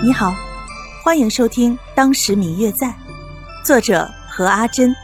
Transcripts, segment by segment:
你好，欢迎收听《当时明月在》，作者何阿珍，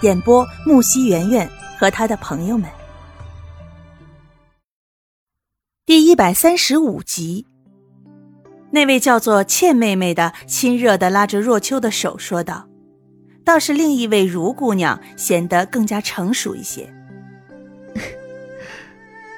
演播木西圆圆和他的朋友们。第一百三十五集，那位叫做倩妹妹的亲热的拉着若秋的手说道：“倒是另一位如姑娘显得更加成熟一些。”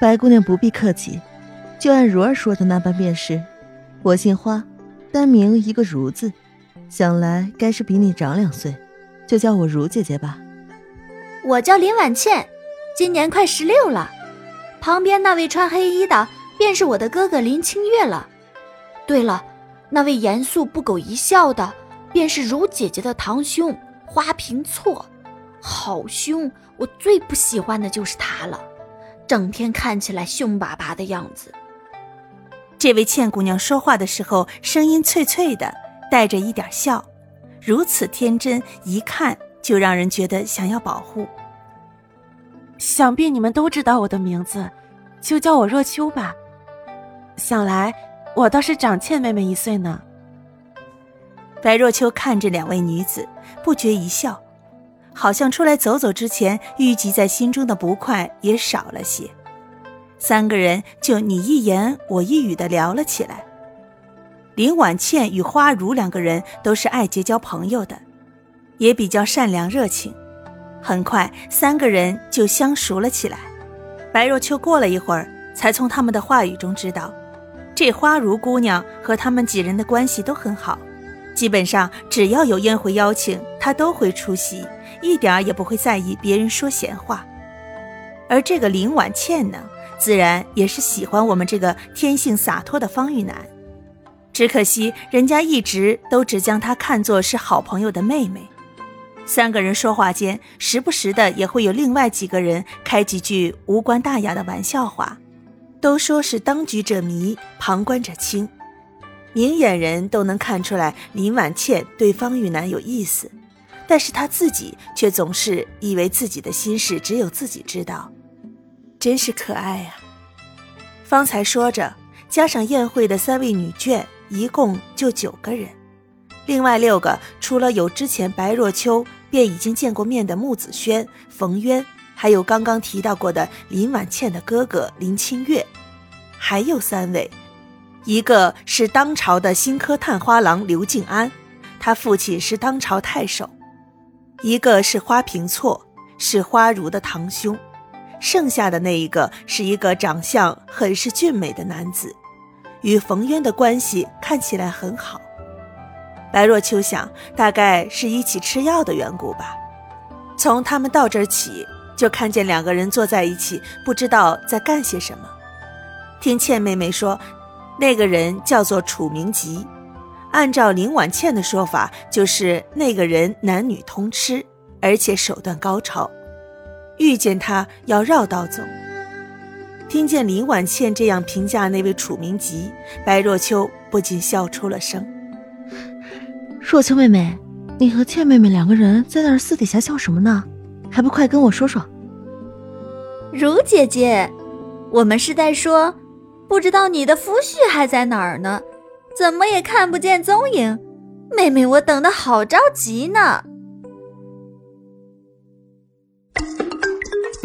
白姑娘不必客气，就按如儿说的那般便是。我姓花。单名一个如字，想来该是比你长两岁，就叫我如姐姐吧。我叫林婉倩，今年快十六了。旁边那位穿黑衣的，便是我的哥哥林清月了。对了，那位严肃不苟一笑的，便是如姐姐的堂兄花平错。好凶！我最不喜欢的就是他了，整天看起来凶巴巴的样子。这位倩姑娘说话的时候，声音脆脆的，带着一点笑，如此天真，一看就让人觉得想要保护。想必你们都知道我的名字，就叫我若秋吧。想来我倒是长倩妹妹一岁呢。白若秋看着两位女子，不觉一笑，好像出来走走之前郁积在心中的不快也少了些。三个人就你一言我一语的聊了起来。林婉倩与花如两个人都是爱结交朋友的，也比较善良热情。很快，三个人就相熟了起来。白若秋过了一会儿，才从他们的话语中知道，这花如姑娘和他们几人的关系都很好，基本上只要有宴会邀请，她都会出席，一点儿也不会在意别人说闲话。而这个林婉倩呢？自然也是喜欢我们这个天性洒脱的方玉楠，只可惜人家一直都只将她看作是好朋友的妹妹。三个人说话间，时不时的也会有另外几个人开几句无关大雅的玩笑话，都说是当局者迷，旁观者清，明眼人都能看出来林婉倩对方玉楠有意思，但是她自己却总是以为自己的心事只有自己知道。真是可爱呀！方才说着，加上宴会的三位女眷，一共就九个人。另外六个，除了有之前白若秋便已经见过面的穆子轩、冯渊，还有刚刚提到过的林婉倩的哥哥林清月，还有三位，一个是当朝的新科探花郎刘敬安，他父亲是当朝太守；一个是花平错，是花如的堂兄。剩下的那一个是一个长相很是俊美的男子，与冯渊的关系看起来很好。白若秋想，大概是一起吃药的缘故吧。从他们到这儿起，就看见两个人坐在一起，不知道在干些什么。听倩妹妹说，那个人叫做楚明吉，按照林婉倩的说法，就是那个人男女通吃，而且手段高超。遇见他要绕道走。听见林婉倩这样评价那位楚明吉，白若秋不禁笑出了声。若秋妹妹，你和倩妹妹两个人在那儿私底下笑什么呢？还不快跟我说说。如姐姐，我们是在说，不知道你的夫婿还在哪儿呢？怎么也看不见踪影？妹妹，我等的好着急呢。